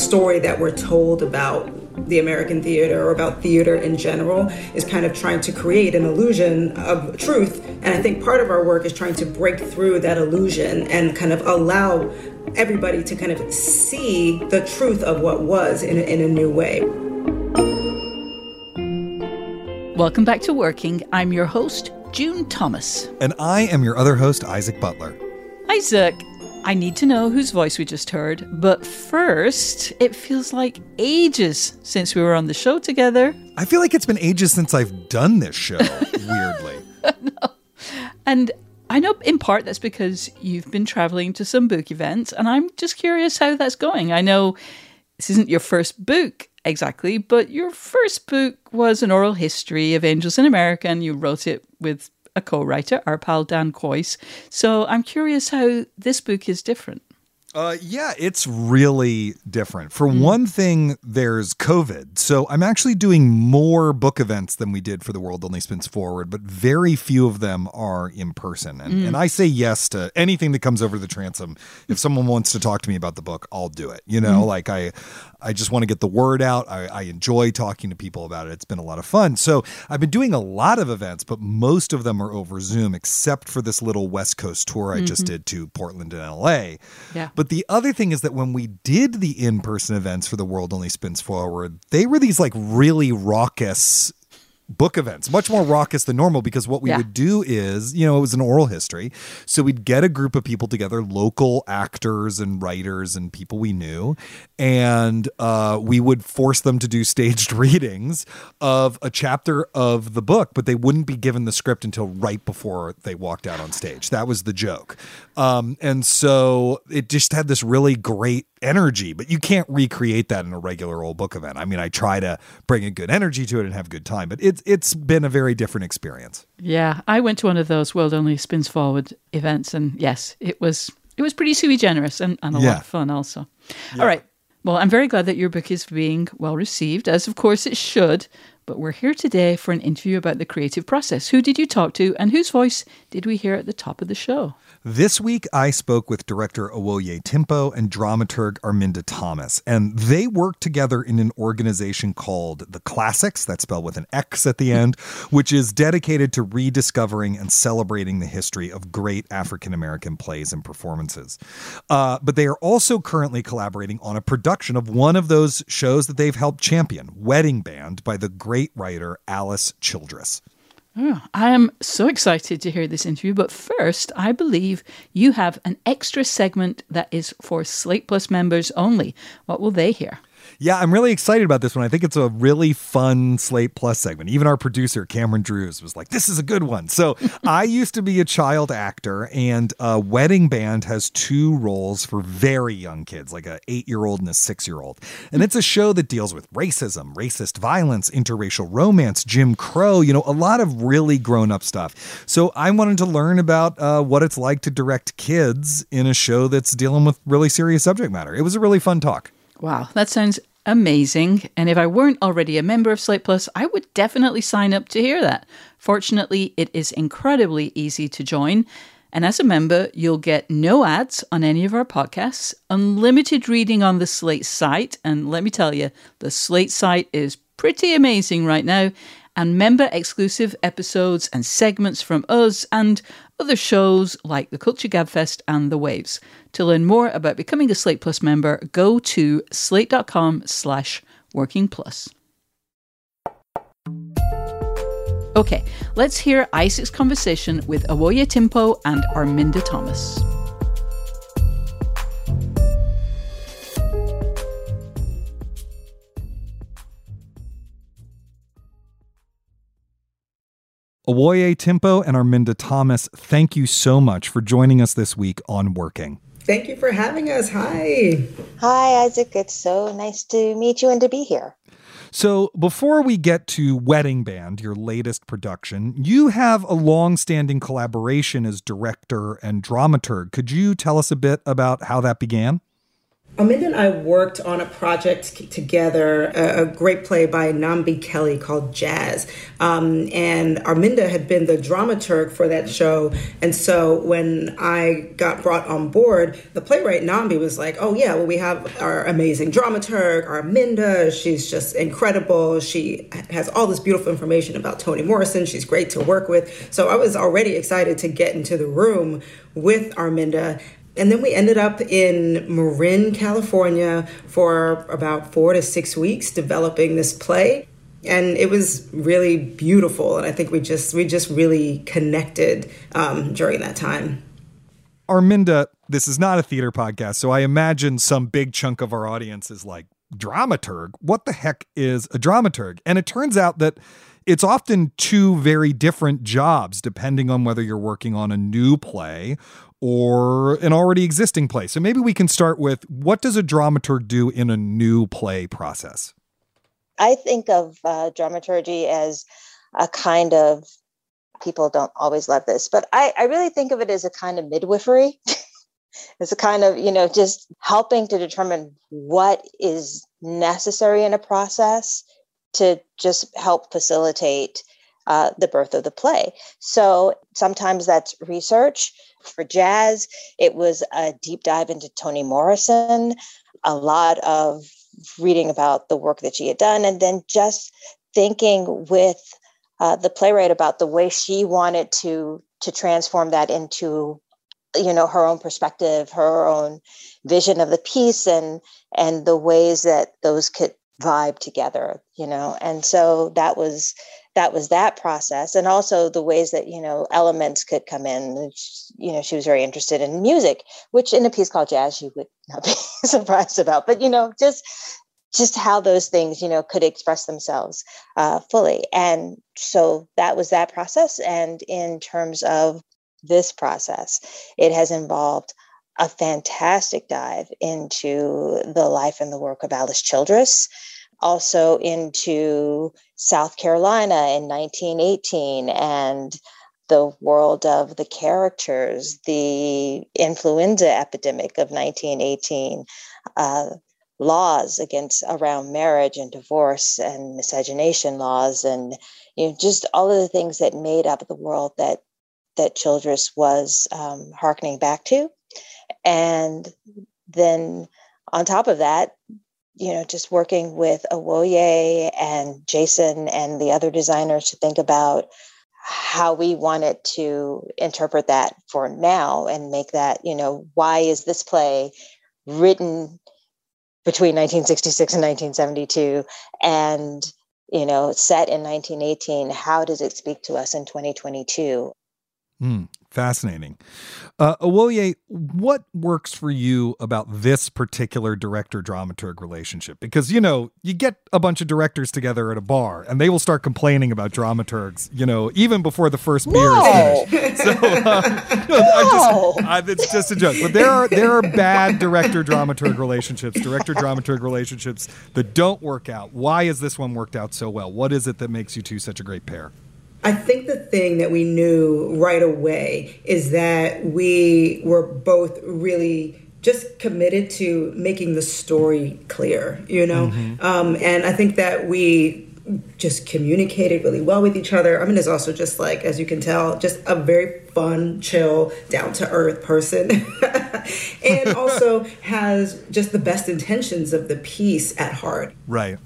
Story that we're told about the American theater or about theater in general is kind of trying to create an illusion of truth. And I think part of our work is trying to break through that illusion and kind of allow everybody to kind of see the truth of what was in, in a new way. Welcome back to Working. I'm your host, June Thomas. And I am your other host, Isaac Butler. Isaac, I need to know whose voice we just heard, but first, it feels like ages since we were on the show together. I feel like it's been ages since I've done this show, weirdly. no. And I know in part that's because you've been traveling to some book events, and I'm just curious how that's going. I know this isn't your first book exactly, but your first book was an oral history of angels in America, and you wrote it with a co writer, our pal Dan Kois. So I'm curious how this book is different. Uh, yeah, it's really different. For mm. one thing, there's COVID. So I'm actually doing more book events than we did for The World Only Spins Forward, but very few of them are in person. And, mm. and I say yes to anything that comes over the transom. If someone wants to talk to me about the book, I'll do it. You know, mm. like I, I just want to get the word out. I, I, enjoy talking to people about it. It's been a lot of fun. So I've been doing a lot of events, but most of them are over Zoom, except for this little West Coast tour I mm-hmm. just did to Portland and LA. Yeah. But the other thing is that when we did the in person events for The World Only Spins Forward, they were these like really raucous book events, much more raucous than normal because what we yeah. would do is, you know, it was an oral history. So we'd get a group of people together, local actors and writers and people we knew, and uh, we would force them to do staged readings of a chapter of the book, but they wouldn't be given the script until right before they walked out on stage. That was the joke. Um, and so it just had this really great energy, but you can't recreate that in a regular old book event. I mean, I try to bring a good energy to it and have a good time, but it's it's been a very different experience. Yeah, I went to one of those World Only Spins Forward events, and yes, it was it was pretty sui generis and, and a yeah. lot of fun also. Yeah. All right. Well, I'm very glad that your book is being well received, as of course it should. But we're here today for an interview about the creative process. Who did you talk to, and whose voice did we hear at the top of the show? This week, I spoke with director Awoye Timpo and dramaturg Arminda Thomas, and they work together in an organization called The Classix, that's spelled with an X at the end, which is dedicated to rediscovering and celebrating the history of great African American plays and performances. Uh, but they are also currently collaborating on a production of one of those shows that they've helped champion, Wedding Band, by the great writer Alice Childress. Oh, I am so excited to hear this interview, but first, I believe you have an extra segment that is for Slate Plus members only. What will they hear? Yeah, I'm really excited about this one. I think it's a really fun Slate Plus segment. Even our producer, Cameron Drewes, was like, this is a good one. So I used to be a child actor, and a Wedding Band has two roles for very young kids, like a eight year old and a six year old. And it's a show that deals with racism, racist violence, interracial romance, Jim Crow, you know, a lot of really grown up stuff. So I wanted to learn about uh, what it's like to direct kids in a show that's dealing with really serious subject matter. It was a really fun talk. Wow, that sounds amazing. And if I weren't already a member of Slate Plus, I would definitely sign up to hear that. Fortunately, it is incredibly easy to join. And as a member, you'll get no ads on any of our podcasts, unlimited reading on the Slate site. And let me tell you, the Slate site is pretty amazing right now. And member exclusive episodes and segments from us and other shows like the Culture Gabfest and The Waves. To learn more about becoming a Slate Plus member, go to slate.com slash working plus. Okay, let's hear Isaac's conversation with Awoye Timpo and Arminda Thomas. Awoye Timpo and Arminda Thomas, thank you so much for joining us this week on Working. Thank you for having us. Hi. Hi, Isaac. It's so nice to meet you and to be here. So, before we get to Wedding Band, your latest production, you have a long standing collaboration as director and dramaturg. Could you tell us a bit about how that began? Arminda and I worked on a project together, a, a great play by Nambi Kelley called Jazz. Um, and Arminda had been the dramaturg for that show. And so when I got brought on board, the playwright Nambi was like, oh, yeah, well, we have our amazing dramaturg, Arminda. She's just incredible. She has all this beautiful information about Toni Morrison. She's great to work with. So I was already excited to get into the room with Arminda. And then we ended up in Marin, California for about four to six weeks developing this play. And it was really beautiful. And I think we just we just really connected um, during that time. Arminda, this is not a theater podcast, so I imagine some big chunk of our audience is like, dramaturg? What the heck is a dramaturg? And it turns out that it's often two very different jobs depending on whether you're working on a new play or an already existing play. So maybe we can start with what does a dramaturg do in a new play process? I think of uh, dramaturgy as a kind of people don't always love this, but I, I really think of it as a kind of midwifery. it's a kind of, you know, just helping to determine what is necessary in a process to just help facilitate uh, the birth of the play. So sometimes that's research. For jazz, it was a deep dive into Toni Morrison, a lot of reading about the work that she had done, and then just thinking with uh, the playwright about the way she wanted to to transform that into you know her own perspective her own vision of the piece and and the ways that those could vibe together you know? And so that was that was that process. And also the ways that you know elements could come in you know she was very interested in music which in a piece called jazz you would not be surprised about but you know just just how those things you know could express themselves uh, fully. And so that was that process. And in terms of this process it has involved a fantastic dive into the life and the work of alice childress also into South Carolina in 1918 and the world of the characters, the influenza epidemic of 1918, uh, laws against around marriage and divorce and miscegenation laws, and you know just all of the things that made up the world that that Childress was um, harkening back to, and then on top of that, you know, just working with Awoye and Jason and the other designers to think about how we wanted to interpret that for now and make that, you know, why is this play written between 1966 and 1972 and you know set in 1918 how does it speak to us in 2022 mm. Fascinating. Uh, Awoye, what works for you about this particular director dramaturg relationship? Because, you know, you get a bunch of directors together at a bar and they will start complaining about dramaturgs, you know, even before the first beer no. is finished. So, um, no. just, I, it's just a joke. But there are, there are bad director dramaturg relationships, director dramaturg relationships that don't work out. Why has this one worked out so well? What is it that makes you two such a great pair? I think the thing that we knew right away is that we were both really just committed to making the story clear, you know? Mm-hmm. Um, and I think that we just communicated really well with each other. I mean, it's also just like, as you can tell, just a very fun, chill, down to earth person. and also has just the best intentions of the piece at heart. Right.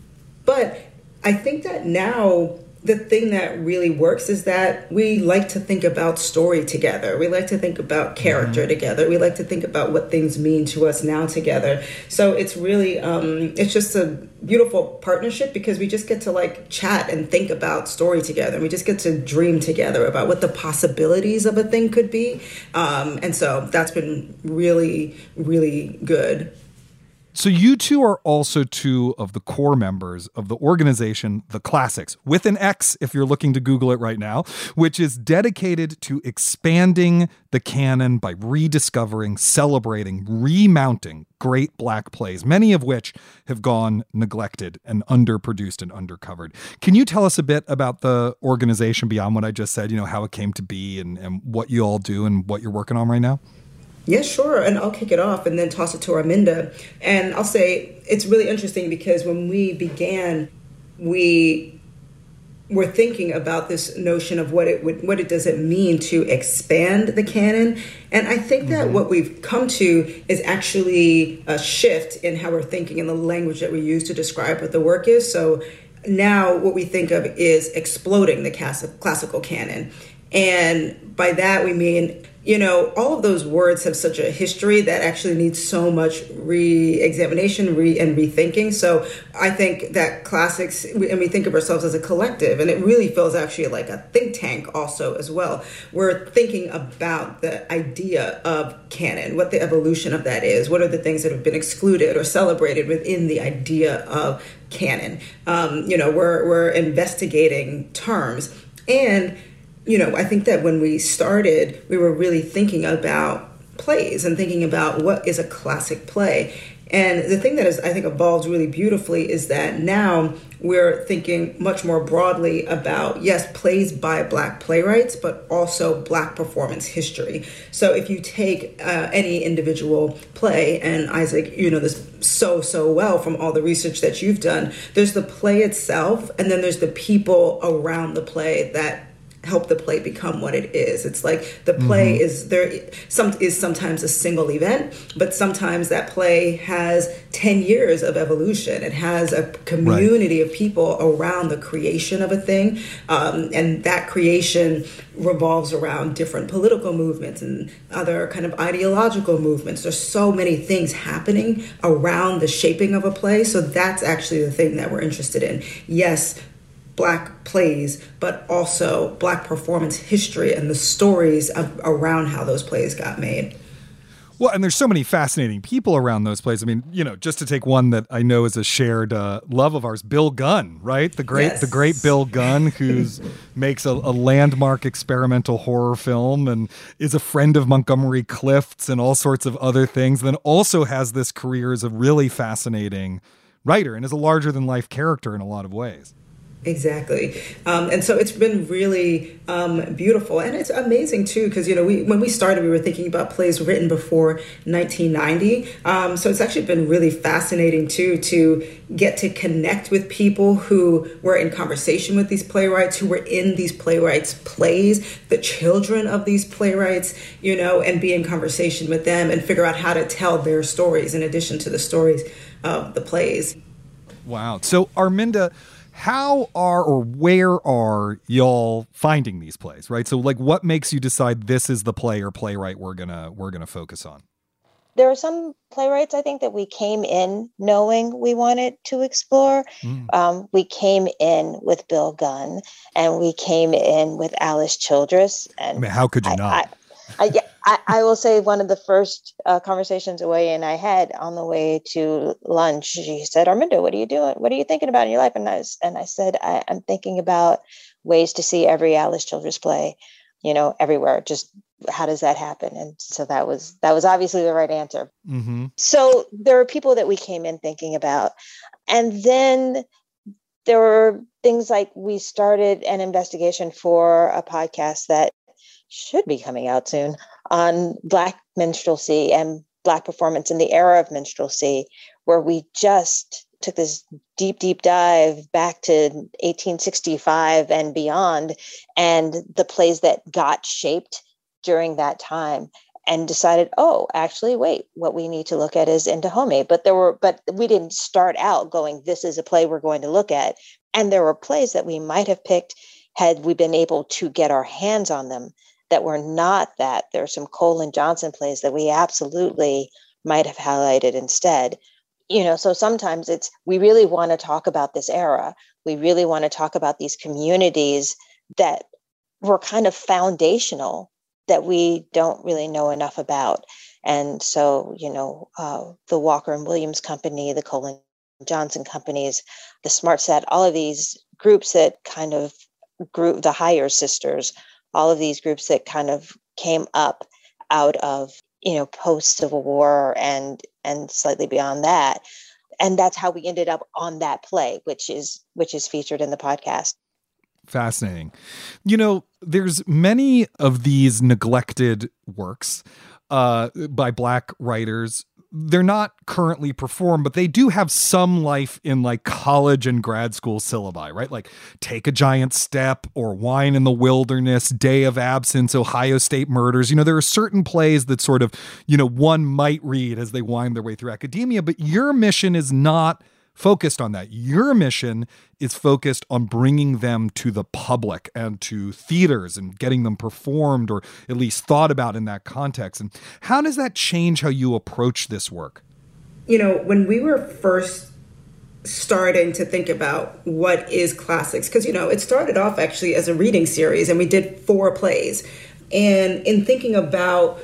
But I think that now the thing that really works is that we like to think about story together. We like to think about character mm-hmm. together. We like to think about what things mean to us now together. So it's really, um, it's just a beautiful partnership because we just get to like chat and think about story together. And we just get to dream together about what the possibilities of a thing could be. Um, and so that's been really, really good. So you two are also two of the core members of the organization The Classix, with an X if you're looking to Google it right now, which is dedicated to expanding the canon by rediscovering, celebrating, remounting great black plays, many of which have gone neglected and underproduced and undercovered. Can you tell us a bit about the organization beyond what I just said, you know, how it came to be and, and what you all do and what you're working on right now? Yeah, sure. And I'll kick it off and then toss it to Arminda. And I'll say it's really interesting because when we began, we were thinking about this notion of what it would what it does it mean to expand the canon and i think that mm-hmm. what we've come to is actually a shift in how we're thinking in the language that we use to describe what the work is so now what we think of is exploding the classical canon and by that we mean you know, all of those words have such a history that actually needs so much re-examination re- and rethinking. So I think that classics, and we think of ourselves as a collective, and it really feels actually like a think tank also as well. We're thinking about the idea of canon, what the evolution of that is, what are the things that have been excluded or celebrated within the idea of canon. Um, you know, we're we're investigating terms and you know, I think that when we started, we were really thinking about plays and thinking about what is a classic play. And the thing that has, I think, evolved really beautifully is that now we're thinking much more broadly about, yes, plays by Black playwrights, but also Black performance history. So if you take uh, any individual play, and Isaac, you know this so, so well from all the research that you've done, there's the play itself, and then there's the people around the play that help the play become what it is. It's like the play mm-hmm. is there some is sometimes a single event, but sometimes that play has 10 years of evolution. It has a community right. of people around the creation of a thing. Um, and that creation revolves around different political movements and other kind of ideological movements. There's so many things happening around the shaping of a play. So that's actually the thing that we're interested in. Yes, black plays, but also black performance history and the stories of, around how those plays got made. Well, and there's so many fascinating people around those plays. I mean, you know, just to take one that I know is a shared uh, love of ours, Bill Gunn, right? The great, yes. the great Bill Gunn, who makes a, a, landmark experimental horror film and is a friend of Montgomery Clift's and all sorts of other things. Then also has this career as a really fascinating writer and is a larger than life character in a lot of ways. Exactly, um, and so it's been really um, beautiful, and it's amazing too. Because you know, we when we started, we were thinking about plays written before 1990. Um, so it's actually been really fascinating too to get to connect with people who were in conversation with these playwrights, who were in these playwrights' plays, the children of these playwrights, you know, and be in conversation with them and figure out how to tell their stories in addition to the stories of the plays. Wow. So Arminda how are or where are y'all finding these plays right? So like what makes you decide this is the play or playwright we're gonna we're gonna focus on? There are some playwrights i think that we came in knowing we wanted to explore. Mm. um, we came in with bill gunn and we came in with alice childress and I mean, how could you I, not? I, I, I, I will say one of the first uh, conversations Awoye and I had on the way to lunch, she said, Arminda, what are you doing? What are you thinking about in your life? And I, was, and I said, I, am thinking about ways to see every Alice Childress play, you know, everywhere. Just how does that happen? And so that was, that was obviously the right answer. Mm-hmm. So there were people that we came in thinking about. And then there were things like we started an investigation for a podcast that should be coming out soon on Black minstrelsy and Black performance in the era of minstrelsy, where we just took this deep, deep dive back to 1865 and beyond, and the plays that got shaped during that time and decided, oh, actually, wait, what we need to look at is In Dahomey. But there were, but we didn't start out going, this is a play we're going to look at. And there were plays that we might have picked had we been able to get our hands on them that were not that. There are some Cole and Johnson plays that we absolutely might have highlighted instead. You know, so sometimes it's we really want to talk about this era. We really want to talk about these communities that were kind of foundational that we don't really know enough about. And so, you know, uh, the Walker and Williams Company, the Cole and Johnson companies, the Smart Set, all of these groups that kind of grew, the Hyers Sisters, all of these groups that kind of came up out of you know post Civil War and and slightly beyond that, and that's how we ended up on that play, which is which is featured in the podcast. Fascinating. You know, there's many of these neglected works uh, by black writers they're not currently performed, but they do have some life in like college and grad school syllabi, right? Like Take a Giant Step or Wine in the Wilderness, Day of Absence, Ohio State Murders. You know, there are certain plays that sort of, you know, one might read as they wind their way through academia, but your mission is not focused on that. Your mission is focused on bringing them to the public and to theaters and getting them performed or at least thought about in that context. And how does that change how you approach this work? You know, when we were first starting to think about what is Classix, because, you know, it started off actually as a reading series and we did four plays. And in thinking about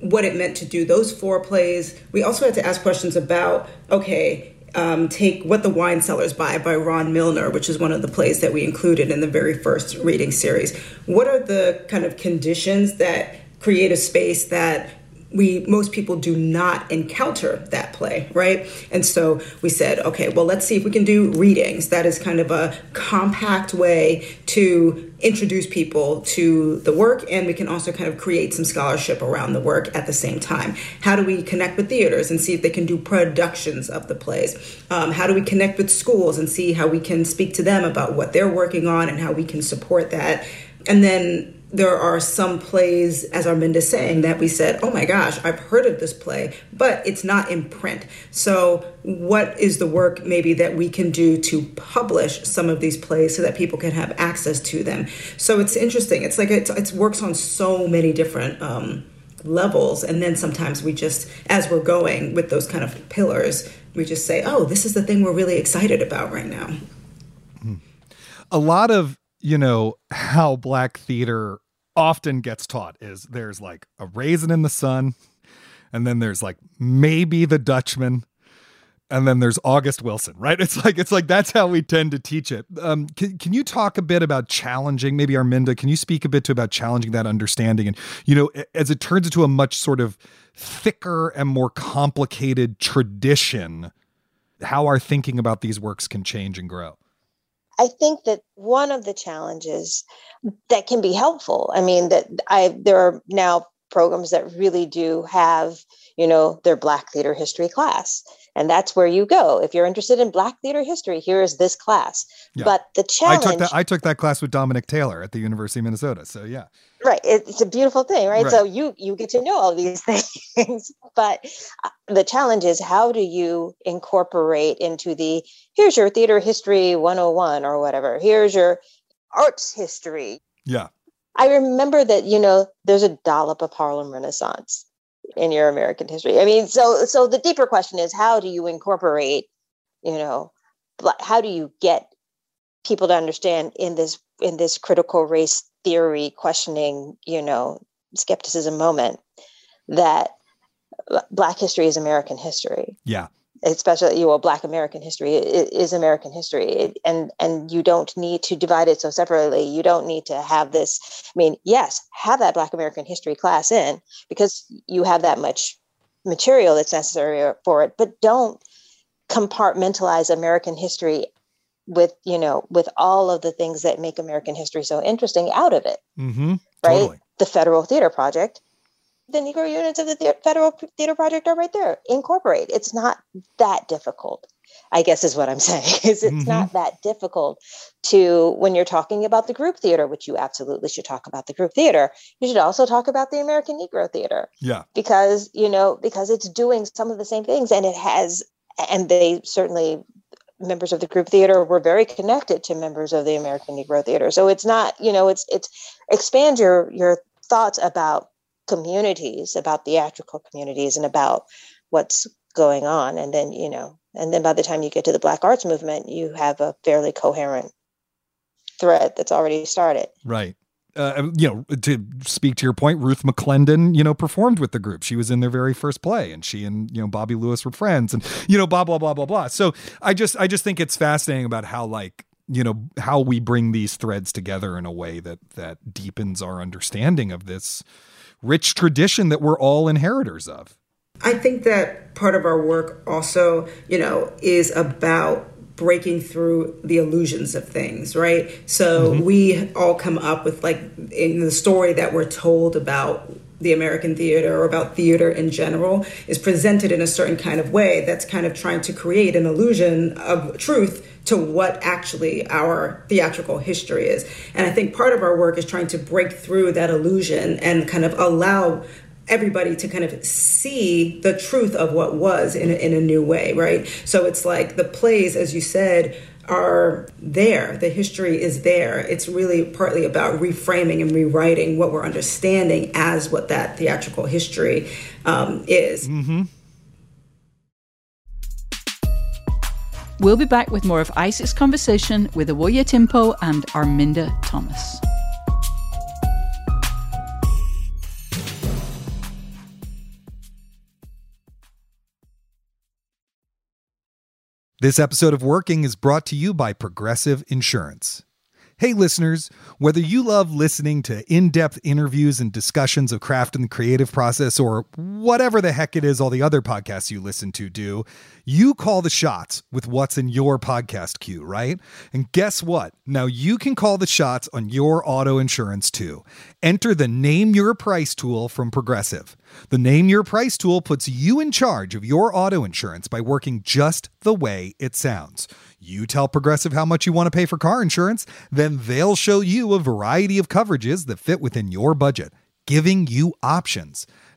what it meant to do those four plays, we also had to ask questions about okay, um, take What the Wine-Sellers Buy by Ron Milner, which is one of the plays that we included in the very first reading series. What are the kind of conditions that create a space that we most people do not encounter that play, right? And so we said, okay, well, let's see if we can do readings. That is kind of a compact way to introduce people to the work, and we can also kind of create some scholarship around the work at the same time. How do we connect with theaters and see if they can do productions of the plays? Um, how do we connect with schools and see how we can speak to them about what they're working on and how we can support that? And then there are some plays, as Arminda is saying, that we said, oh my gosh, I've heard of this play, but it's not in print. So, what is the work maybe that we can do to publish some of these plays so that people can have access to them? So, it's interesting. It's like it, works on so many different um, levels. And then sometimes we just, as we're going with those kind of pillars, we just say, oh, this is the thing we're really excited about right now. A lot of you know, how black theater often gets taught is there's like a raisin in the sun, and then there's like maybe the Dutchman, and then there's August Wilson, right? It's like it's like that's how we tend to teach it. Um, can, can you talk a bit about challenging? Maybe Arminda, can you speak a bit to about challenging that understanding? And you know, as it turns into a much sort of thicker and more complicated tradition, how our thinking about these works can change and grow. I think that one of the challenges that can be helpful, I mean, that I there are now programs that really do have, you know, their Black theater history class. And that's where you go. If you're interested in Black theater history, here is this class. Yeah. But the challenge I took that I took that class with Dominic Taylor at the University of Minnesota. So yeah. Right. It's a beautiful thing, right? right. So you you get to know all these things. but uh, the challenge is how do you incorporate into the here's your theater history 101 or whatever. Here's your arts history. Yeah. I remember that, you know, there's a dollop of Harlem Renaissance in your American history. I mean, so so the deeper question is how do you incorporate, you know, how do you get people to understand in this in this critical race theory questioning, you know, skepticism moment that uh, black history is American history. Yeah especially you know black american history is american history and and you don't need to divide it so separately you don't need to have this i mean yes have that black american history class in because you have that much material that's necessary for it but don't compartmentalize american history with you know with all of the things that make american history so interesting out of it mm-hmm. right totally. the federal theater project the Negro units of the Federal Theater Project are right there. Incorporate. It's not that difficult. I guess is what I'm saying. Is it's mm-hmm. not that difficult to when you're talking about the group theater, which you absolutely should talk about the group theater. You should also talk about the American Negro Theater. Yeah. Because, you know, because it's doing some of the same things and it has and they certainly members of the group theater were very connected to members of the American Negro Theater. So it's not, you know, it's it's expand your your thoughts about communities, about theatrical communities, and about what's going on. And then, you know, and then by the time you get to the Black Arts Movement, you have a fairly coherent thread that's already started. Right. uh, you know, to speak to your point, Ruth McClendon, you know, performed with the group. She was in their very first play, and she and you know Bobby Lewis were friends, and you know, blah blah blah blah blah. So I just I just think it's fascinating about how like you know how we bring these threads together in a way that that deepens our understanding of this rich tradition that we're all inheritors of. I think that part of our work also, you know, is about breaking through the illusions of things, right? So mm-hmm. we all come up with like in the story that we're told about the American theater or about theater in general is presented in a certain kind of way that's kind of trying to create an illusion of truth to what actually our theatrical history is. And I think part of our work is trying to break through that illusion and kind of allow everybody to kind of see the truth of what was in a, in a new way, right? So it's like the plays, as you said, are there. The history is there. It's really partly about reframing and rewriting what we're understanding as what that theatrical history um, is. Mm-hmm. We'll be back with more of Isaac's conversation with Awoye Timpo and Arminda Thomas. This episode of Working is brought to you by Progressive Insurance. Hey, listeners, whether you love listening to in depth interviews and discussions of craft and the creative process, or whatever the heck it is all the other podcasts you listen to do, you call the shots with what's in your podcast queue, right? And guess what? Now you can call the shots on your auto insurance too. Enter the Name Your Price tool from Progressive. The Name Your Price tool puts you in charge of your auto insurance by working just the way it sounds. You tell Progressive how much you want to pay for car insurance, then they'll show you a variety of coverages that fit within your budget, giving you options.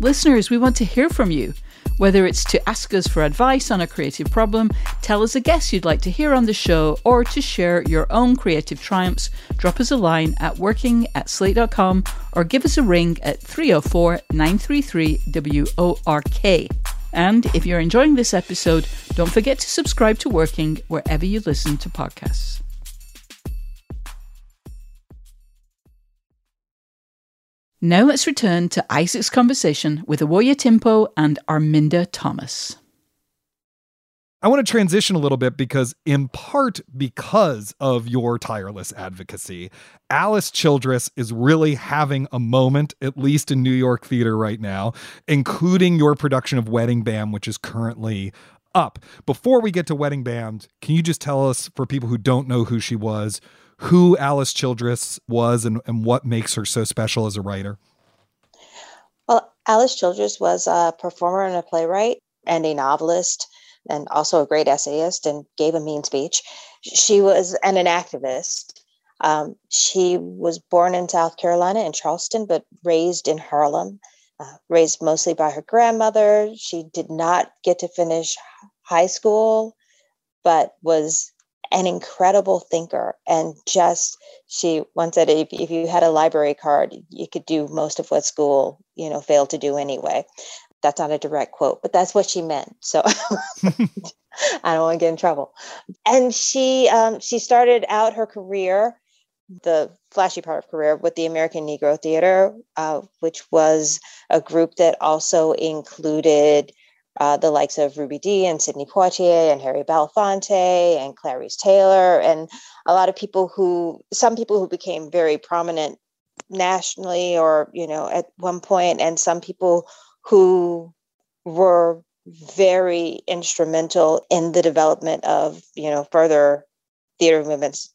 Listeners, we want to hear from you. Whether it's to ask us for advice on a creative problem, tell us a guest you'd like to hear on the show, or to share your own creative triumphs, drop us a line at working at slate.com or give us a ring at 304 933 WORK. And if you're enjoying this episode, don't forget to subscribe to Working wherever you listen to podcasts. Now let's return to Isaac's conversation with Awoye Timpo and Arminda Thomas. I want to transition a little bit because, in part, because of your tireless advocacy, Alice Childress is really having a moment, at least in New York theater right now, including your production of Wedding Band, which is currently up. Before we get to Wedding Band, can you just tell us, for people who don't know who she was, who Alice Childress was and, and what makes her so special as a writer? Well, Alice Childress was a performer and a playwright and a novelist and also a great essayist and gave a mean speech. She was and an activist. Um, she was born in South Carolina in Charleston, but raised in Harlem, uh, raised mostly by her grandmother. She did not get to finish high school, but was an incredible thinker and just she once said if, if you had a library card you could do most of what school you know failed to do anyway. That's not a direct quote but that's what she meant so i don't want to get in trouble. And she um, she started out her career the flashy part of career with the american negro theater uh, which was a group that also included uh, the likes of Ruby Dee and Sidney Poitier and Harry Belafonte and Clarice Taylor and a lot of people who, some people who became very prominent nationally or you know at one point and some people who were very instrumental in the development of you know further theater movements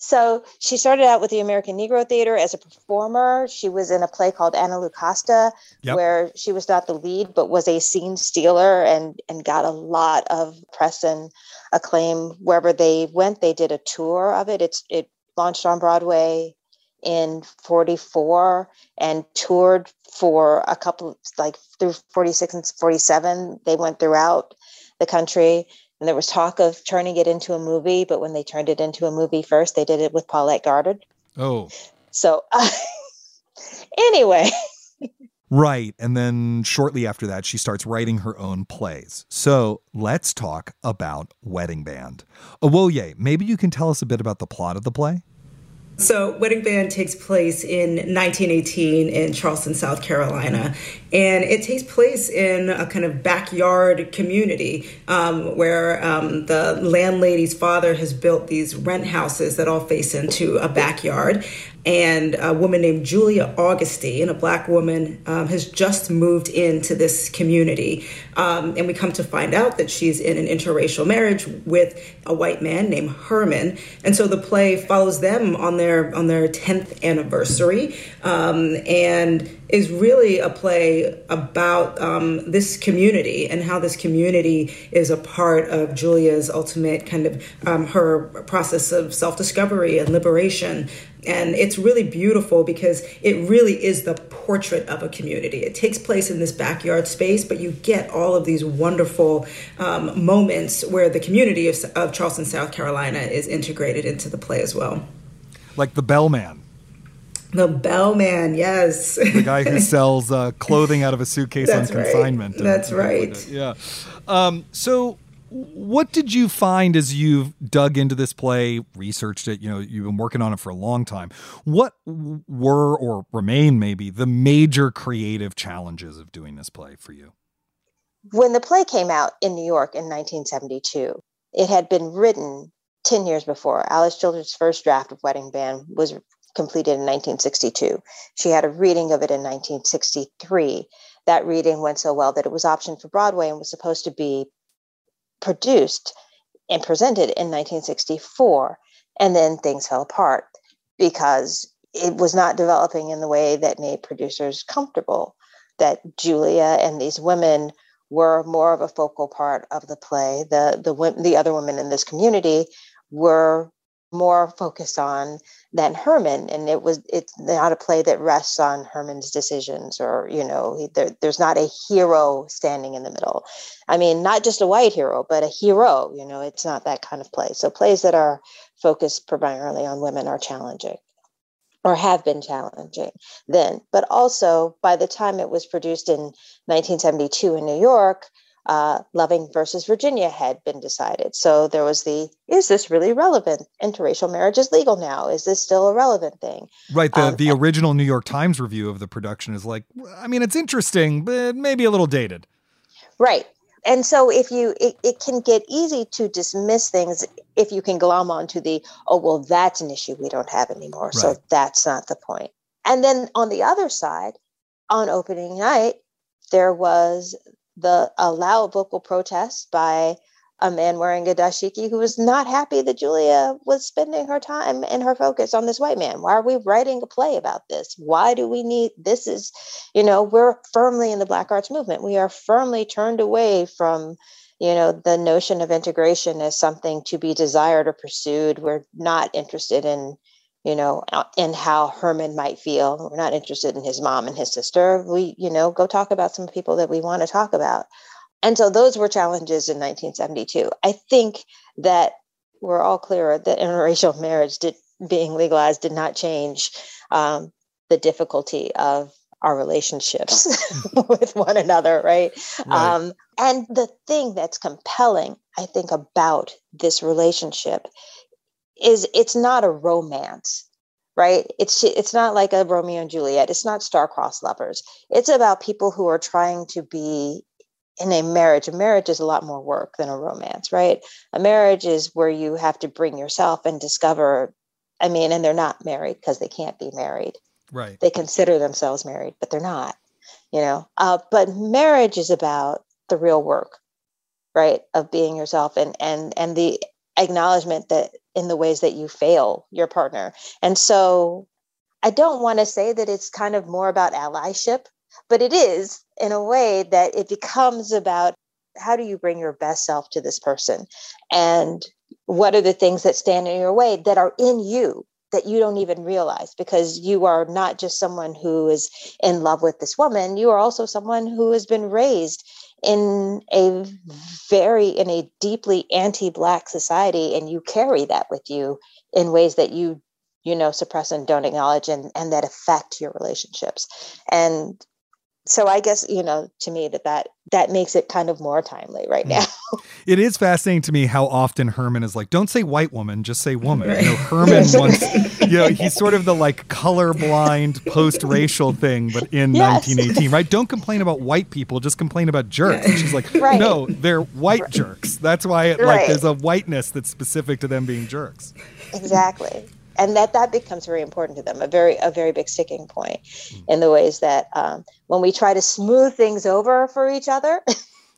so she started out with the American Negro Theater as a performer. She was in a play called Anna Lucasta, yep. where she was not the lead, but was a scene stealer and, and got a lot of press and acclaim wherever they went. They did a tour of it. It's it launched on Broadway in 44 and toured for a couple like through 46 and 47. They went throughout the country and there was talk of turning it into a movie, but when they turned it into a movie first, they did it with Paulette Goddard. Oh. So, uh, anyway. Right. And then shortly after that, she starts writing her own plays. So let's talk about Wedding Band. Awoye, maybe you can tell us a bit about the plot of the play? So, Wedding Band takes place in 1918 in Charleston, South Carolina. And it takes place in a kind of backyard community um, where um, the landlady's father has built these rent houses that all face into a backyard and a woman named Julia Augustine, a black woman, um, has just moved into this community. Um, and we come to find out that she's in an interracial marriage with a white man named Herman. And so the play follows them on their on their 10th anniversary um, and is really a play about um, this community and how this community is a part of Julia's ultimate kind of um, her process of self discovery and liberation. And it's really beautiful because it really is the portrait of a community. It takes place in this backyard space, but you get all of these wonderful um, moments where the community of, of Charleston, South Carolina is integrated into the play as well. Like the bellman. The bellman, yes. the guy who sells uh, clothing out of a suitcase on consignment. Right. That's right. yeah. Um, so what did you find as you've dug into this play, researched it? You know, you've been working on it for a long time. What were or remain maybe the major creative challenges of doing this play for you? When the play came out in New York in 1972, it had been written 10 years before. Alice Childress' first draft of Wedding Band was completed in 1962. She had a reading of it in 1963. That reading went so well that it was optioned for Broadway and was supposed to be produced and presented in 1964. And then things fell apart because it was not developing in the way that made producers comfortable. That Julia and these women were more of a focal part of the play. The the the other women in this community were more focused on than Herman, and it was it's not a play that rests on Herman's decisions, or you know, there, there's not a hero standing in the middle. I mean, not just a white hero, but a hero. You know, it's not that kind of play. So plays that are focused primarily on women are challenging, or have been challenging then. But also, by the time it was produced in 1972 in New York, uh, Loving versus Virginia had been decided. So there was the is this really relevant? Interracial marriage is legal now. Is this still a relevant thing? Right. The, um, the original New York Times review of the production is like, I mean, it's interesting, but maybe a little dated. Right. And so if you, it, it can get easy to dismiss things if you can glom onto the, oh, well, that's an issue we don't have anymore. Right. So that's not the point. And then on the other side, on opening night, there was the a loud vocal protest by a man wearing a dashiki who was not happy that Julia was spending her time and her focus on this white man. Why are we writing a play about this? Why do we need this? Is, you know, we're firmly in the Black Arts movement. We are firmly turned away from, you know, the notion of integration as something to be desired or pursued. We're not interested in you know, and how Herman might feel. We're not interested in his mom and his sister. We, you know, go talk about some people that we want to talk about. And so those were challenges in 1972. I think that we're all clear that interracial marriage did, being legalized did not change um, the difficulty of our relationships with one another, right? right. Um, and the thing that's compelling, I think, about this relationship is it's not a romance right it's it's not like a romeo and juliet it's not star-crossed lovers it's about people who are trying to be in a marriage a marriage is a lot more work than a romance right a marriage is where you have to bring yourself and discover i mean and they're not married because they can't be married Right. They consider themselves married, but they're not, you know. Uh, but marriage is about the real work, right? Of being yourself and and and the acknowledgement that in the ways that you fail your partner. And so I don't want to say that it's kind of more about allyship, but it is in a way that it becomes about how do you bring your best self to this person and what are the things that stand in your way that are in you that you don't even realize because you are not just someone who is in love with this woman you are also someone who has been raised in a very in a deeply anti-black society and you carry that with you in ways that you you know suppress and don't acknowledge and and that affect your relationships. And so i guess you know to me that that that makes it kind of more timely right mm. now. It is fascinating to me how often herman is like don't say white woman just say woman. Right. you know herman wants you know he's sort of the like colorblind post-racial thing but in yes. 1918 right? Don't complain about white people just complain about jerks. And she's like right. no they're white right. jerks. That's why it, like there's a whiteness that's specific to them being jerks. Exactly and that that becomes very important to them a very a very big sticking point mm. in the ways that um, when we try to smooth things over for each other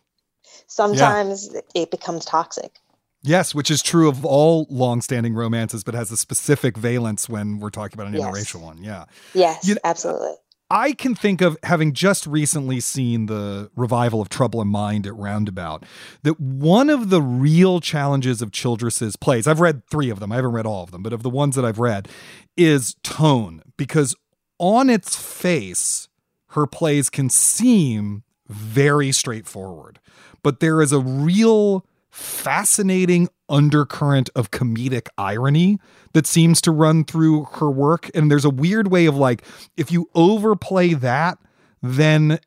sometimes yeah. it becomes toxic Yes, which is true of all long-standing romances, but has a specific valence when we're talking about an yes. interracial one. Yeah. Yes, you know, absolutely. I can think of having just recently seen the revival of Trouble in Mind at Roundabout, that one of the real challenges of Childress's plays, I've read three of them, I haven't read all of them, but of the ones that I've read, is tone. Because on its face, her plays can seem very straightforward, but there is a real fascinating undercurrent of comedic irony that seems to run through her work. And there's a weird way of like, if you overplay that, then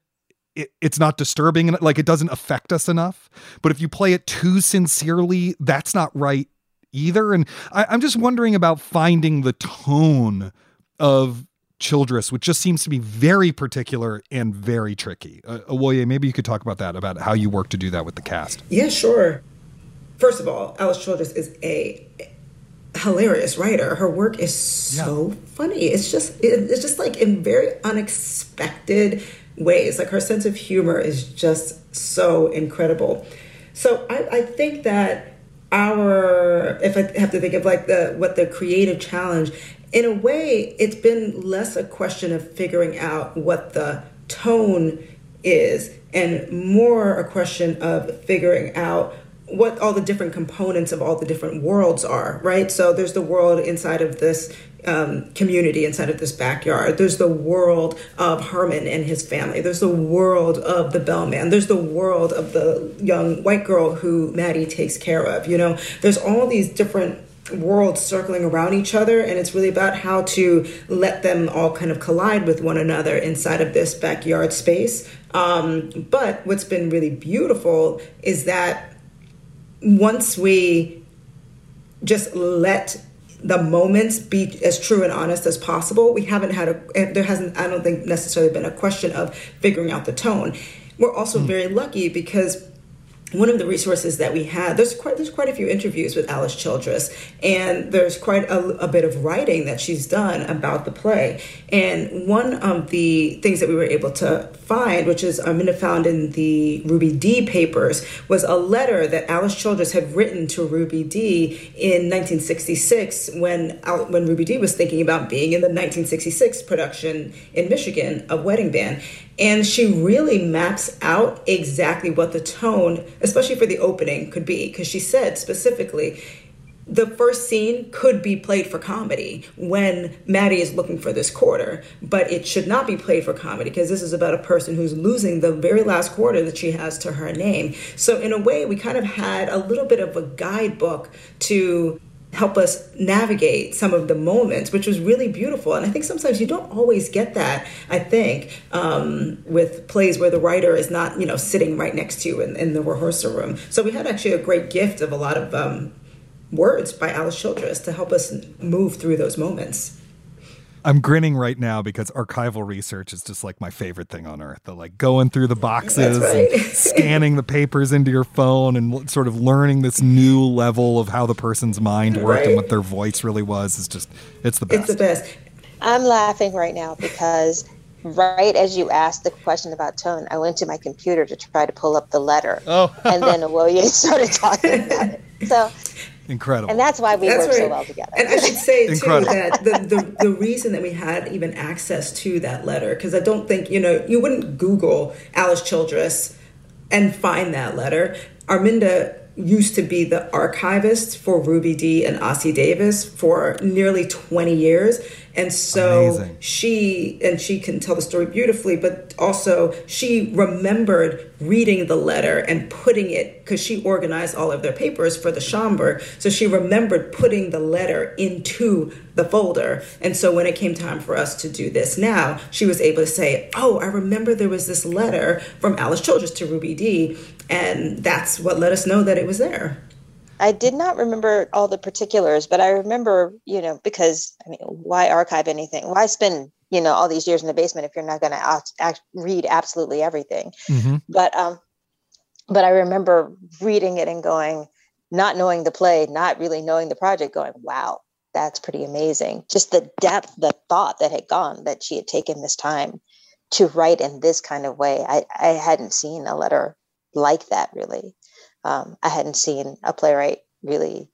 it, it's not disturbing and like it doesn't affect us enough. But if you play it too sincerely, that's not right either. And I, I'm just wondering about finding the tone of Childress, which just seems to be very particular and very tricky. Uh, Awoye, maybe you could talk about that, about how you work to do that with the cast. Yeah, sure. First of all, Alice Childress is a hilarious writer. Her work is so yeah. funny. It's just it's just like in very unexpected ways. Like her sense of humor is just so incredible. So I, I think that our if I have to think of like the what the creative challenge, in a way, it's been less a question of figuring out what the tone is and more a question of figuring out what all the different components of all the different worlds are, right? So there's the world inside of this um, community, inside of this backyard. There's the world of Herman and his family. There's the world of the bellman. There's the world of the young white girl who Maddie takes care of. You know, there's all these different worlds circling around each other and it's really about how to let them all kind of collide with one another inside of this backyard space um, but what's been really beautiful is that once we just let the moments be as true and honest as possible, we haven't had a, there hasn't, I don't think necessarily been a question of figuring out the tone. We're also mm. very lucky because one of the resources that we had there's quite there's quite a few interviews with Alice Childress and there's quite a, a bit of writing that she's done about the play. And one of the things that we were able to find which is um, found in the Ruby Dee papers was a letter that Alice Childress had written to Ruby Dee in 1966 when when Ruby Dee was thinking about being in the 1966 production in Michigan of Wedding Band and she really maps out exactly what the tone, especially for the opening, could be. Because she said specifically, the first scene could be played for comedy when Maddie is looking for this quarter, but it should not be played for comedy because this is about a person who's losing the very last quarter that she has to her name. So, in a way, we kind of had a little bit of a guidebook to help us navigate some of the moments, which was really beautiful. And I think sometimes you don't always get that, I think, um, with plays where the writer is not, you know, sitting right next to you in, in the rehearsal room. So we had actually a great gift of a lot of um, words by Alice Childress to help us move through those moments. I'm grinning right now because archival research is just like my favorite thing on earth. The like going through the boxes right. and scanning the papers into your phone and sort of learning this new level of how the person's mind worked right. and what their voice really was is just it's the best. It's the best. I'm laughing right now because right as you asked the question about tone, I went to my computer to try to pull up the letter. Oh. and then Awoye started talking about it. So incredible. And that's why we that's work right. so well together. And I should say too that the, the, the reason that we had even access to that letter, because I don't think, you know, you wouldn't Google Alice Childress and find that letter. Arminda used to be the archivist for Ruby Dee and Ossie Davis for nearly 20 years. And so Amazing. she, and she can tell the story beautifully, but also she remembered reading the letter and putting it, because she organized all of their papers for the Schomburg. So she remembered putting the letter into the folder. And so when it came time for us to do this now, she was able to say, Oh, I remember there was this letter from Alice Childress to Ruby Dee. And that's what let us know that it was there. I did not remember all the particulars, but I remember, you know, because I mean, why archive anything? Why spend, you know, all these years in the basement if you're not going to act, read absolutely everything? Mhm. But, um, but I remember reading it and going, not knowing the play, not really knowing the project, going, wow, that's pretty amazing. Just the depth, the thought that had gone that she had taken this time to write in this kind of way. I, I hadn't seen a letter like that really um, I hadn't seen a playwright really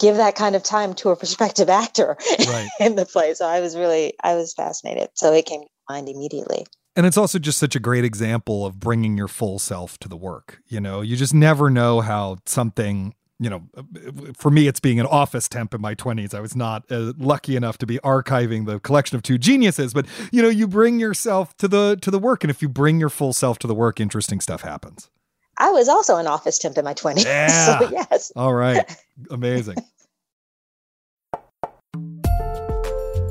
give that kind of time to a prospective actor Right. in the play. So I was really, I was fascinated. So it came to mind immediately. And it's also just such a great example of bringing your full self to the work. You know, you just never know how something, you know, for me, it's being an office temp in my 20s. I was not uh, lucky enough to be archiving the collection of two geniuses, but you know, you bring yourself to the to the work and if you bring your full self to the work, interesting stuff happens. I was also an office temp in my 20s. Yeah. So yes. All right. Amazing.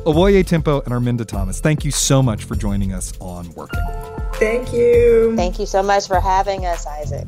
Awoye Timpo and Arminda Thomas, thank you so much for joining us on Working. Thank you. Thank you so much for having us, Isaac.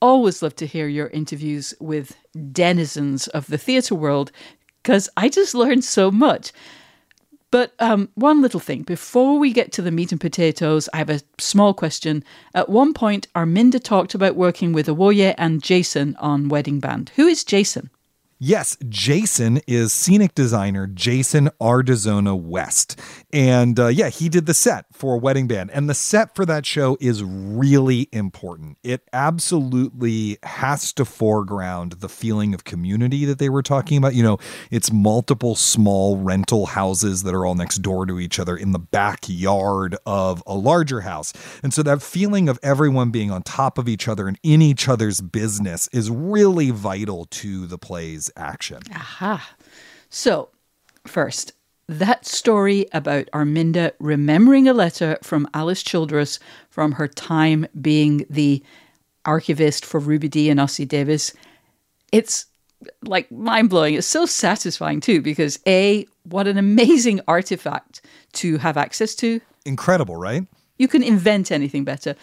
always love to hear your interviews with denizens of the theatre world because I just learned so much. But um, one little thing before we get to the meat and potatoes, I have a small question. At one point, Arminda talked about working with Awoye and Jason on Wedding Band. Who is Jason? Yes, Jason is scenic designer Jason Ardizzone-West. And uh, yeah, he did the set for Wedding Band. And the set for that show is really important. It absolutely has to foreground the feeling of community that they were talking about. You know, it's multiple small rental houses that are all next door to each other in the backyard of a larger house. And so that feeling of everyone being on top of each other and in each other's business is really vital to the play's action. Aha. So, first, that story about Arminda remembering a letter from Alice Childress from her time being the archivist for Ruby Dee and Ossie Davis, it's like mind blowing. It's so satisfying too, because A, what an amazing artifact to have access to. Incredible, right? You can invent anything better.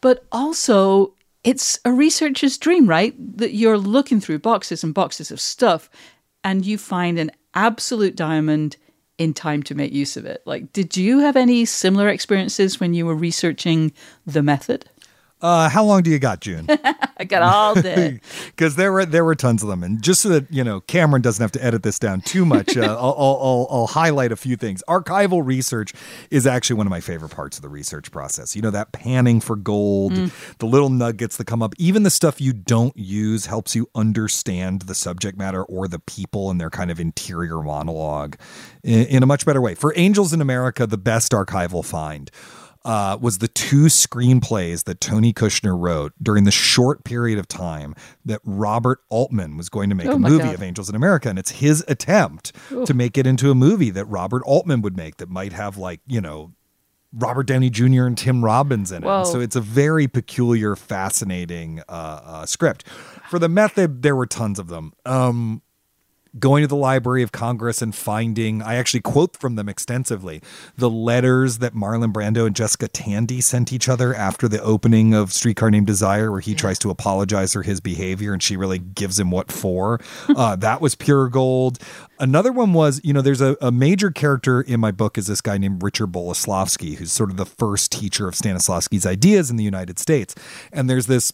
But also, it's a researcher's dream, right? That you're looking through boxes and boxes of stuff and you find an absolute diamond in time to make use of it. Like, did you have any similar experiences when you were researching the method? Uh, how long do you got, June? I got all day. Because there were there were tons of them, and just so that you know, Cameron doesn't have to edit this down too much. Uh, I'll, I'll, I'll, I'll highlight a few things. Archival research is actually one of my favorite parts of the research process. You know that panning for gold, mm. the little nuggets that come up, even the stuff you don't use helps you understand the subject matter or the people and their kind of interior monologue in, in a much better way. For Angels in America, the best archival find uh, was the two screenplays that Tony Kushner wrote during the short period of time that Robert Altman was going to make oh a movie God. of Angels in America. And it's his attempt Ooh. to make it into a movie that Robert Altman would make that might have, like, you know, Robert Downey Jr. and Tim Robbins in it. So it's a very peculiar, fascinating uh, uh, script. For the method, there were tons of them. Um, going to the Library of Congress and finding, I actually quote from them extensively, the letters that Marlon Brando and Jessica Tandy sent each other after the opening of Streetcar Named Desire, where he yeah. tries to apologize for his behavior and she really gives him what for. uh, that was pure gold. Another one was, you know, there's a, a major character in my book is this guy named Richard Boleslavsky, who's sort of the first teacher of Stanislavski's ideas in the United States. And there's this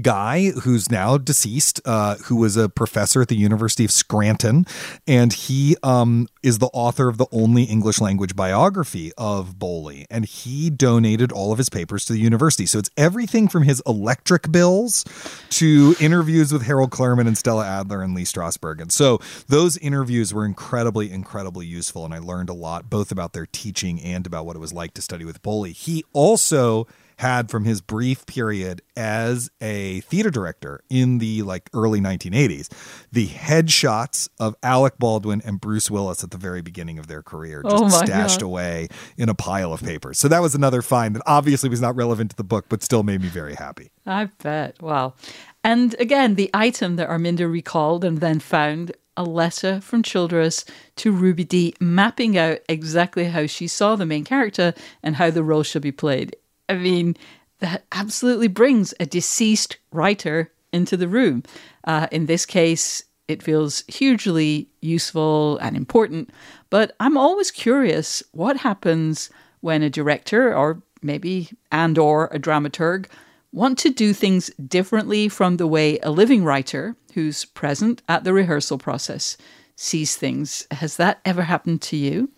guy who's now deceased, uh, who was a professor at the University of Scranton, and he um, is the author of the only English language biography of Boley, and he donated all of his papers to the university. So it's everything from his electric bills to interviews with Harold Clurman and Stella Adler and Lee Strasberg. And so those interviews were incredibly, incredibly useful, and I learned a lot both about their teaching and about what it was like to study with Boley. He also had from his brief period as a theater director in the like early 1980s the headshots of Alec Baldwin and Bruce Willis at the very beginning of their career oh just oh stashed God. away in a pile of papers. So that was another find that obviously was not relevant to the book but still made me very happy. I bet. Wow. And again, the item that Arminda recalled and then found a letter from Childress to Ruby Dee, mapping out exactly how she saw the main character and how the role should be played. I mean, that absolutely brings a deceased writer into the room. Uh, in this case, it feels hugely useful and important. But I'm always curious what happens when a director or maybe and or a dramaturg want to do things differently from the way a living writer who's present at the rehearsal process sees things. Has that ever happened to you?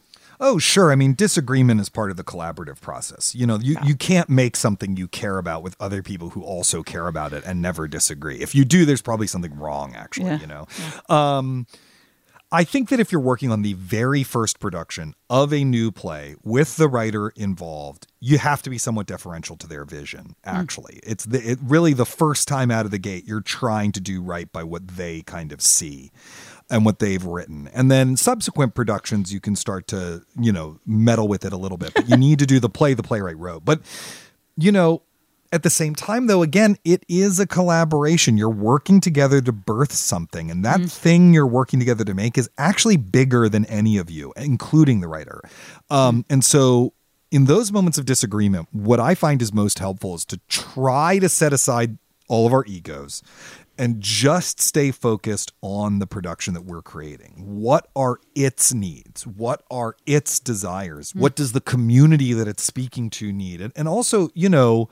Oh, sure. I mean, disagreement is part of the collaborative process. You know, you, you can't make something you care about with other people who also care about it and never disagree. If you do, there's probably something wrong, actually, yeah. you know. Yeah. Um, I think that if you're working on the very first production of a new play with the writer involved, you have to be somewhat deferential to their vision. Hmm. Actually, mm. it's the, it really the first time out of the gate you're trying to do right by what they kind of see and what they've written. And then subsequent productions, you can start to, you know, meddle with it a little bit. But you need to do the play the playwright wrote. But, you know, at the same time, though, again, it is a collaboration. You're working together to birth something. And that mm. thing you're working together to make is actually bigger than any of you, including the writer. Um, and so in those moments of disagreement, what I find is most helpful is to try to set aside all of our egos and just stay focused on the production that we're creating. What are its needs? What are its desires? Mm. What does the community that it's speaking to need? And, and also, you know,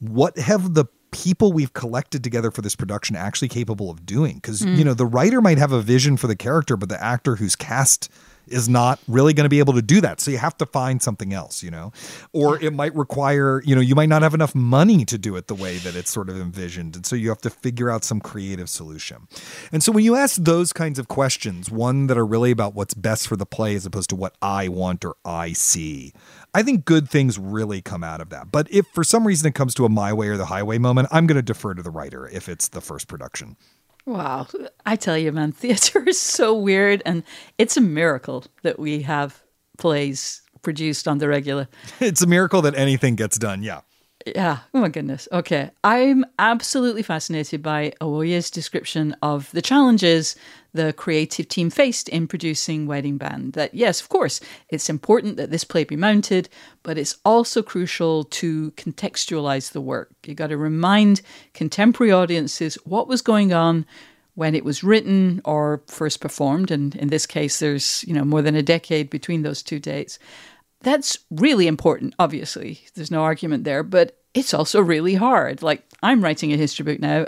what have the people we've collected together for this production actually capable of doing? Because, mm. you know, the writer might have a vision for the character, but the actor who's cast is not really going to be able to do that. So you have to find something else, you know, or it might require, you know, you might not have enough money to do it the way that it's sort of envisioned. And so you have to figure out some creative solution. And so when you ask those kinds of questions, one that are really about what's best for the play as opposed to what I want or I see, I think good things really come out of that. But if for some reason it comes to a my way or the highway moment, I'm going to defer to the writer if it's the first production. Wow. I tell you, man, theater is so weird. And it's a miracle that we have plays produced on the regular. It's a miracle that anything gets done. Yeah. Yeah. Oh my goodness. Okay. I'm absolutely fascinated by Awoye's description of the challenges the creative team faced in producing Wedding Band. That, yes, of course, it's important that this play be mounted, but it's also crucial to contextualize the work. You got to remind contemporary audiences what was going on when it was written or first performed. And in this case, there's, you know, more than a decade between those two dates that's really important, obviously. There's no argument there, but it's also really hard. Like, I'm writing a history book now,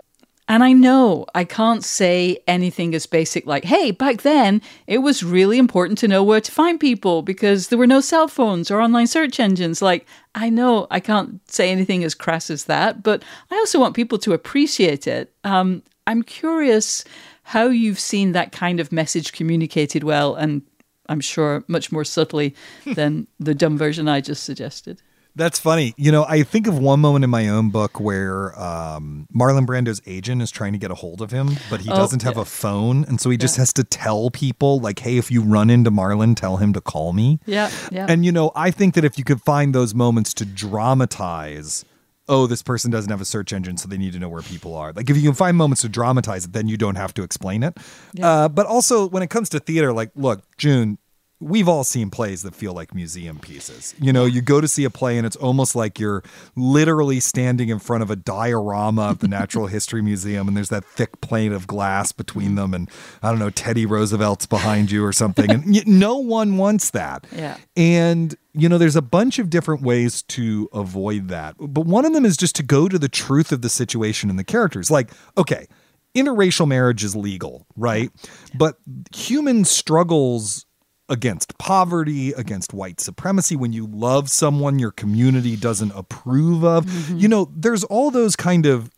and I know I can't say anything as basic like, hey, back then it was really important to know where to find people because there were no cell phones or online search engines. Like, I know I can't say anything as crass as that, but I also want people to appreciate it. Um, I'm curious how you've seen that kind of message communicated well and I'm sure much more subtly than the dumb version I just suggested. That's funny. You know, I think of one moment in my own book where um, Marlon Brando's agent is trying to get a hold of him, but he oh, doesn't have yeah. a phone. And so he just has to tell people, like, hey, if you run into Marlon, tell him to call me. Yeah. Yeah. And, you know, I think that if you could find those moments to dramatize, oh, this person doesn't have a search engine, so they need to know where people are. Like, if you can find moments to dramatize it, then you don't have to explain it. Yeah. Uh, but also, when it comes to theater, like, look, June, we've all seen plays that feel like museum pieces. You know, you go to see a play and it's almost like you're literally standing in front of a diorama of the Natural History Museum and there's that thick plane of glass between them and I don't know Teddy Roosevelt's behind you or something and no one wants that. Yeah. And you know, there's a bunch of different ways to avoid that. But one of them is just to go to the truth of the situation and the characters. Like, okay, interracial marriage is legal, right? But human struggles against poverty, against white supremacy, when you love someone your community doesn't approve of. Mm-hmm. You know, there's all those kind of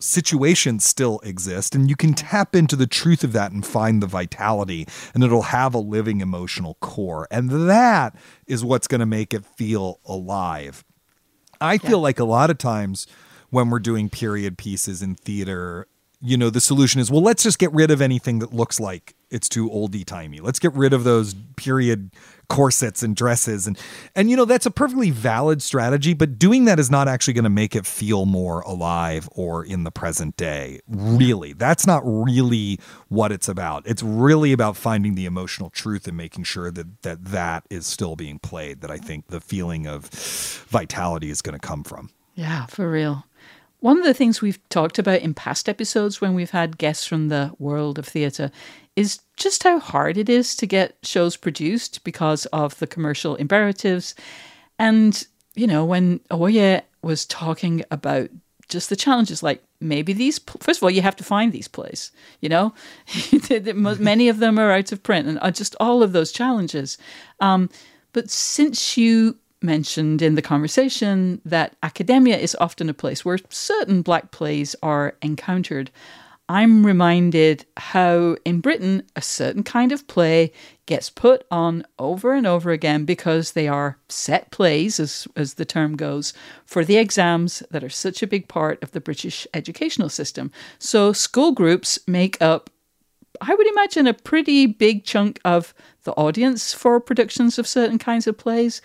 situations still exist and you can tap into the truth of that and find the vitality and it'll have a living emotional core and that is what's going to make it feel alive i yeah. feel like a lot of times when we're doing period pieces in theater you know the solution is well let's just get rid of anything that looks like it's too oldie timey. Let's get rid of those period corsets and dresses. And and you know that's a perfectly valid strategy but doing that is not actually going to make it feel more alive or in the present day. Really that's not really what it's about. It's really about finding the emotional truth and making sure that that that is still being played that i think the feeling of vitality is going to come from. Yeah for real. One of the things we've talked about in past episodes when we've had guests from the world of theatre is just how hard it is to get shows produced because of the commercial imperatives. And, you know, when Oye was talking about just the challenges, like maybe these, first of all, you have to find these plays, you know, many of them are out of print and uh, just all of those challenges. Um, but since you mentioned in the conversation that academia is often a place where certain black plays are encountered, I'm reminded how in Britain a certain kind of play gets put on over and over again because they are set plays, as, as the term goes, for the exams that are such a big part of the British educational system. So school groups make up, I would imagine, a pretty big chunk of the audience for productions of certain kinds of plays.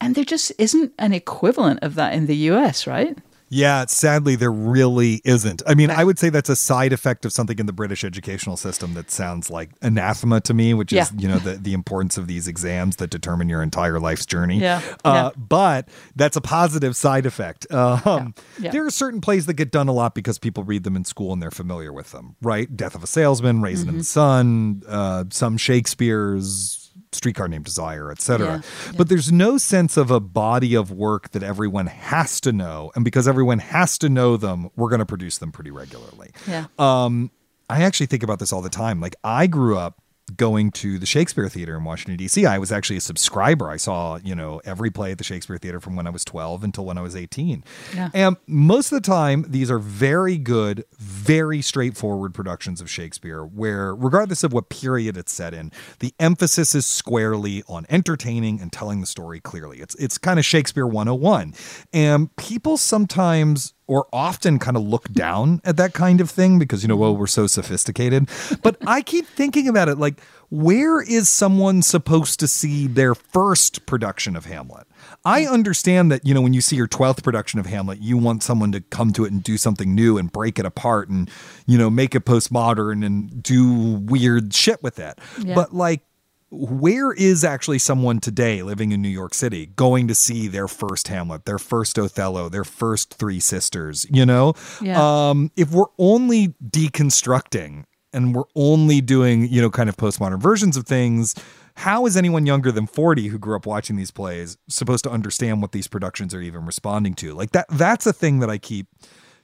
And there just isn't an equivalent of that in the US, right? Yeah, sadly, there really isn't. I mean, I would say that's a side effect of something in the British educational system that sounds like anathema to me, which is, you know, the, the importance of these exams that determine your entire life's journey. Yeah. Uh, yeah. But that's a positive side effect. Um, yeah. There are certain plays that get done a lot because people read them in school and they're familiar with them, right? Death of a Salesman, Raisin mm-hmm. in the Sun, uh, some Shakespeare's streetcar named desire etc yeah, yeah. but there's no sense of a body of work that everyone has to know and because everyone has to know them we're going to produce them pretty regularly. Yeah. Um i actually think about this all the time. Like i grew up going to the Shakespeare Theater in Washington D.C. I was actually a subscriber. I saw you know every play at the Shakespeare Theater from when I was 12 until when I was 18. Yeah. And most of the time, these are very good, very straightforward productions of Shakespeare, where regardless of what period it's set in, the emphasis is squarely on entertaining and telling the story clearly. It's it's kind of Shakespeare 101, and people sometimes or often kind of look down at that kind of thing because you know well we're so sophisticated. But i keep thinking about it like where is someone supposed to see their first production of hamlet? I understand that you know when you see your 12th production of hamlet you want someone to come to it and do something new and break it apart and you know make it postmodern and do weird shit with it. Yeah. but like where is actually someone today living in New York City going to see their first Hamlet, their first Othello, their first Three Sisters? You know, yeah. um, if we're only deconstructing and we're only doing, you know, kind of postmodern versions of things, how is anyone younger than 40 who grew up watching these plays supposed to understand what these productions are even responding to? Like that that's a thing that I keep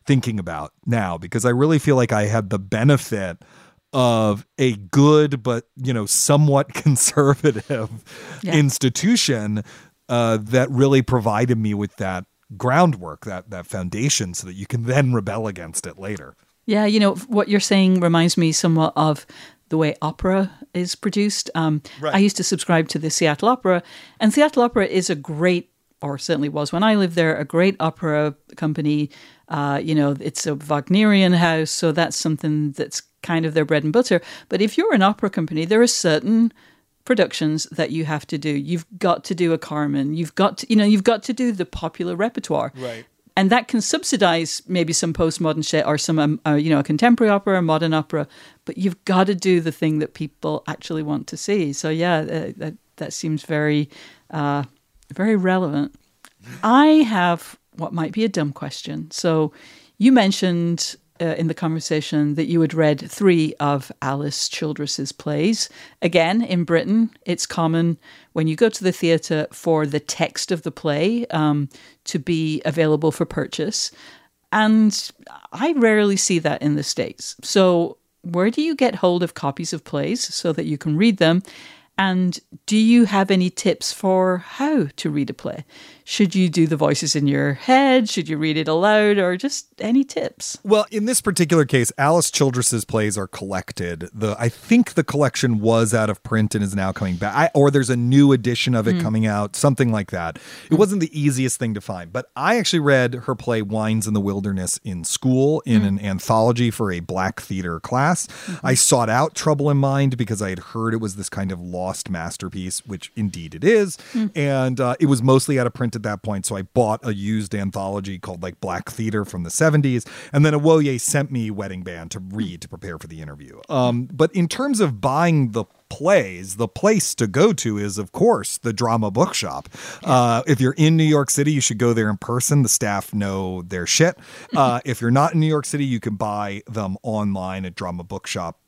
thinking about now because I really feel like I had the benefit of a good but you know somewhat conservative yeah. institution uh, that really provided me with that groundwork that that foundation so that you can then rebel against it later yeah you know what you're saying reminds me somewhat of the way opera is produced um, right. i used to subscribe to the seattle opera and seattle opera is a great or certainly was when i lived there a great opera company uh, you know it's a wagnerian house so that's something that's kind of their bread and butter. But if you're an opera company, there are certain productions that you have to do. You've got to do a Carmen. You've got to, you know, you've got to do the popular repertoire. Right. And that can subsidize maybe some postmodern shit or some, um, uh, you know, a contemporary opera, a modern opera. But you've got to do the thing that people actually want to see. So yeah, uh, that that seems very, uh, very relevant. I have what might be a dumb question. So you mentioned uh, in the conversation that you had read three of Alice Childress's plays. Again, in Britain, it's common when you go to the theatre for the text of the play um, to be available for purchase. And I rarely see that in the States. So, where do you get hold of copies of plays so that you can read them? And do you have any tips for how to read a play? Should you do the voices in your head? Should you read it aloud or just any tips? Well, in this particular case, Alice Childress's plays are collected. The I think the collection was out of print and is now coming back. I, or there's a new edition of it mm. coming out, something like that. It mm. wasn't the easiest thing to find, but I actually read her play Wines in the Wilderness in school in mm. an anthology for a black theater class. Mm-hmm. I sought out Trouble in Mind because I had heard it was this kind of lost masterpiece, which indeed it is. Mm. And uh, it was mostly out of print at that point. So I bought a used anthology called like Black Theater from the 70s. And then Awoye sent me Wedding Band to read to prepare for the interview. Um, but in terms of buying the plays, the place to go to is, of course, the Drama Bookshop. Uh, if you're in New York City, you should go there in person. The staff know their shit. Uh, if you're not in New York City, you can buy them online at Drama Bookshop.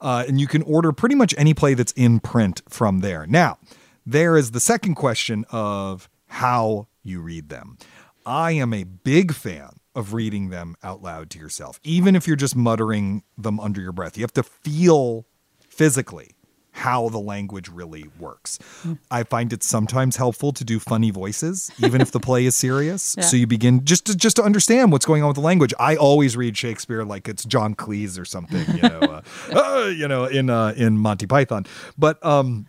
Uh, and you can order pretty much any play that's in print from there. Now, there is the second question of how you read them. I am a big fan of reading them out loud to yourself, even if you're just muttering them under your breath. You have to feel physically how the language really works. Mm. I find it sometimes helpful to do funny voices, even if the play is serious. Yeah. So you begin just to just to understand what's going on with the language. I always read Shakespeare like it's John Cleese or something, you know, uh, uh, you know, in uh, in Monty Python. But um,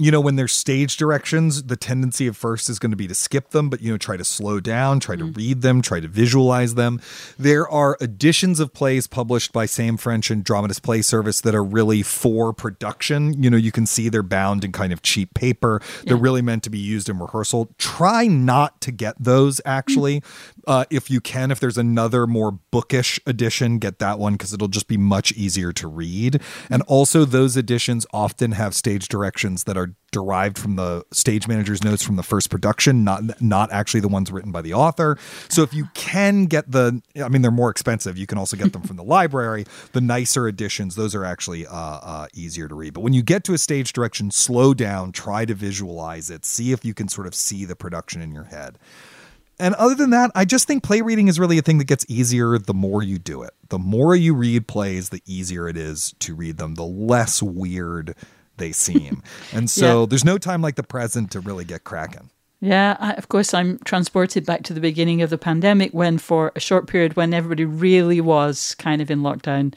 you know, when there's stage directions, the tendency at first is going to be to skip them, but, you know, try to slow down, try mm-hmm. to read them, try to visualize them. There are editions of plays published by Sam French and Dramatist Play Service that are really for production. You know, you can see they're bound in kind of cheap paper. They're really meant to be used in rehearsal. Try not to get those, actually. Mm-hmm. Uh, if you can, if there's another more bookish edition, get that one because it'll just be much easier to read. And also, those editions often have stage directions that are derived from the stage manager's notes from the first production, not not actually the ones written by the author. So if you can get the, I mean, they're more expensive. You can also get them from the library. The nicer editions, those are actually uh, uh, easier to read. But when you get to a stage direction, slow down, try to visualize it, see if you can sort of see the production in your head. And other than that, I just think play reading is really a thing that gets easier the more you do it. The more you read plays, the easier it is to read them, the less weird they seem. and so yeah. there's no time like the present to really get cracking. Yeah, I, of course, I'm transported back to the beginning of the pandemic when, for a short period, when everybody really was kind of in lockdown,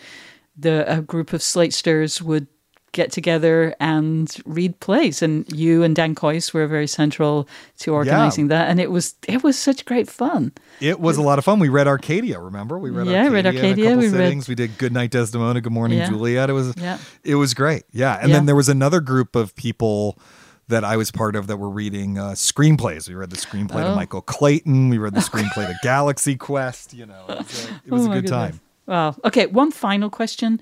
the a group of Slatesters would get together and read plays. And you and Dan Kois were very central to organizing yeah. that. And it was it was such great fun. It was a lot of fun. We read Arcadia, remember? We read yeah, Arcadia. read Arcadia. we sittings. Read... We did Good Night Desdemona, Good Morning yeah. Juliet. It was yeah. it was great. Yeah. And yeah. then there was another group of people that I was part of that were reading uh, screenplays. We read the screenplay oh. to Michael Clayton. We read the screenplay to Galaxy Quest. You know, it was a, it was oh a good goodness. time. Wow. Okay, one final question.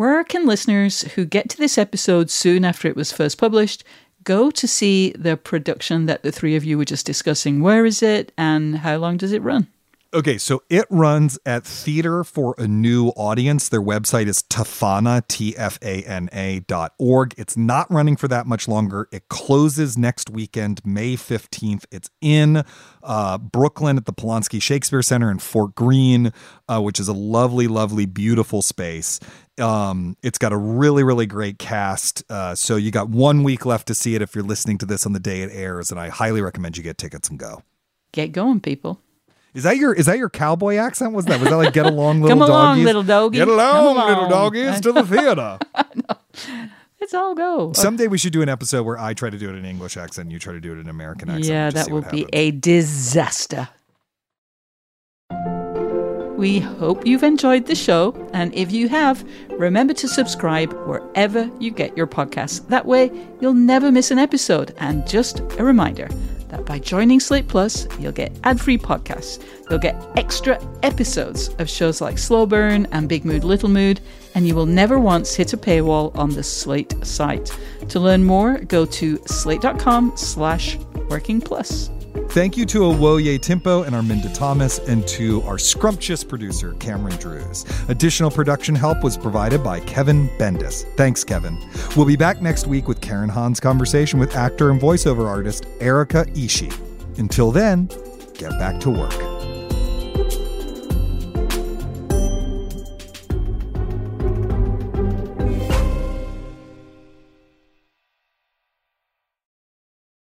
Where can listeners who get to this episode soon after it was first published go to see the production that the three of you were just discussing? Where is it and how long does it run? Okay, so it runs at Theater for a New Audience. Their website is Tafana, T F A N A dot org. It's not running for that much longer. It closes next weekend, May 15th. It's in uh, Brooklyn at the Polonsky Shakespeare Center in Fort Greene, uh, which is a lovely, lovely, beautiful space. Um, it's got a really, really great cast. Uh, so you got one week left to see it if you're listening to this on the day it airs, and I highly recommend you get tickets and go. Get going, people. Is that your is that your cowboy accent? Was that was that like get along little Come doggies? along, little doggy. Get along, Come little along. doggies, to the theater. Let's all go. Someday we should do an episode where I try to do it in English accent, and you try to do it in American accent. yeah, that will be happens. a disaster. We hope you've enjoyed the show, and if you have, remember to subscribe wherever you get your podcasts. That way, you'll never miss an episode. And just a reminder that by joining Slate Plus, you'll get ad free podcasts, you'll get extra episodes of shows like Slow Burn and Big Mood, Little Mood, and you will never once hit a paywall on the Slate site. To learn more, go to slate.com slash working plus. Thank you to Awoye Timpo and Arminda Thomas, and to our scrumptious producer, Cameron Drewes. Additional production help was provided by Kevin Bendis. Thanks, Kevin. We'll be back next week with Karen Han's conversation with actor and voiceover artist Erika Ishii. Until then, get back to work.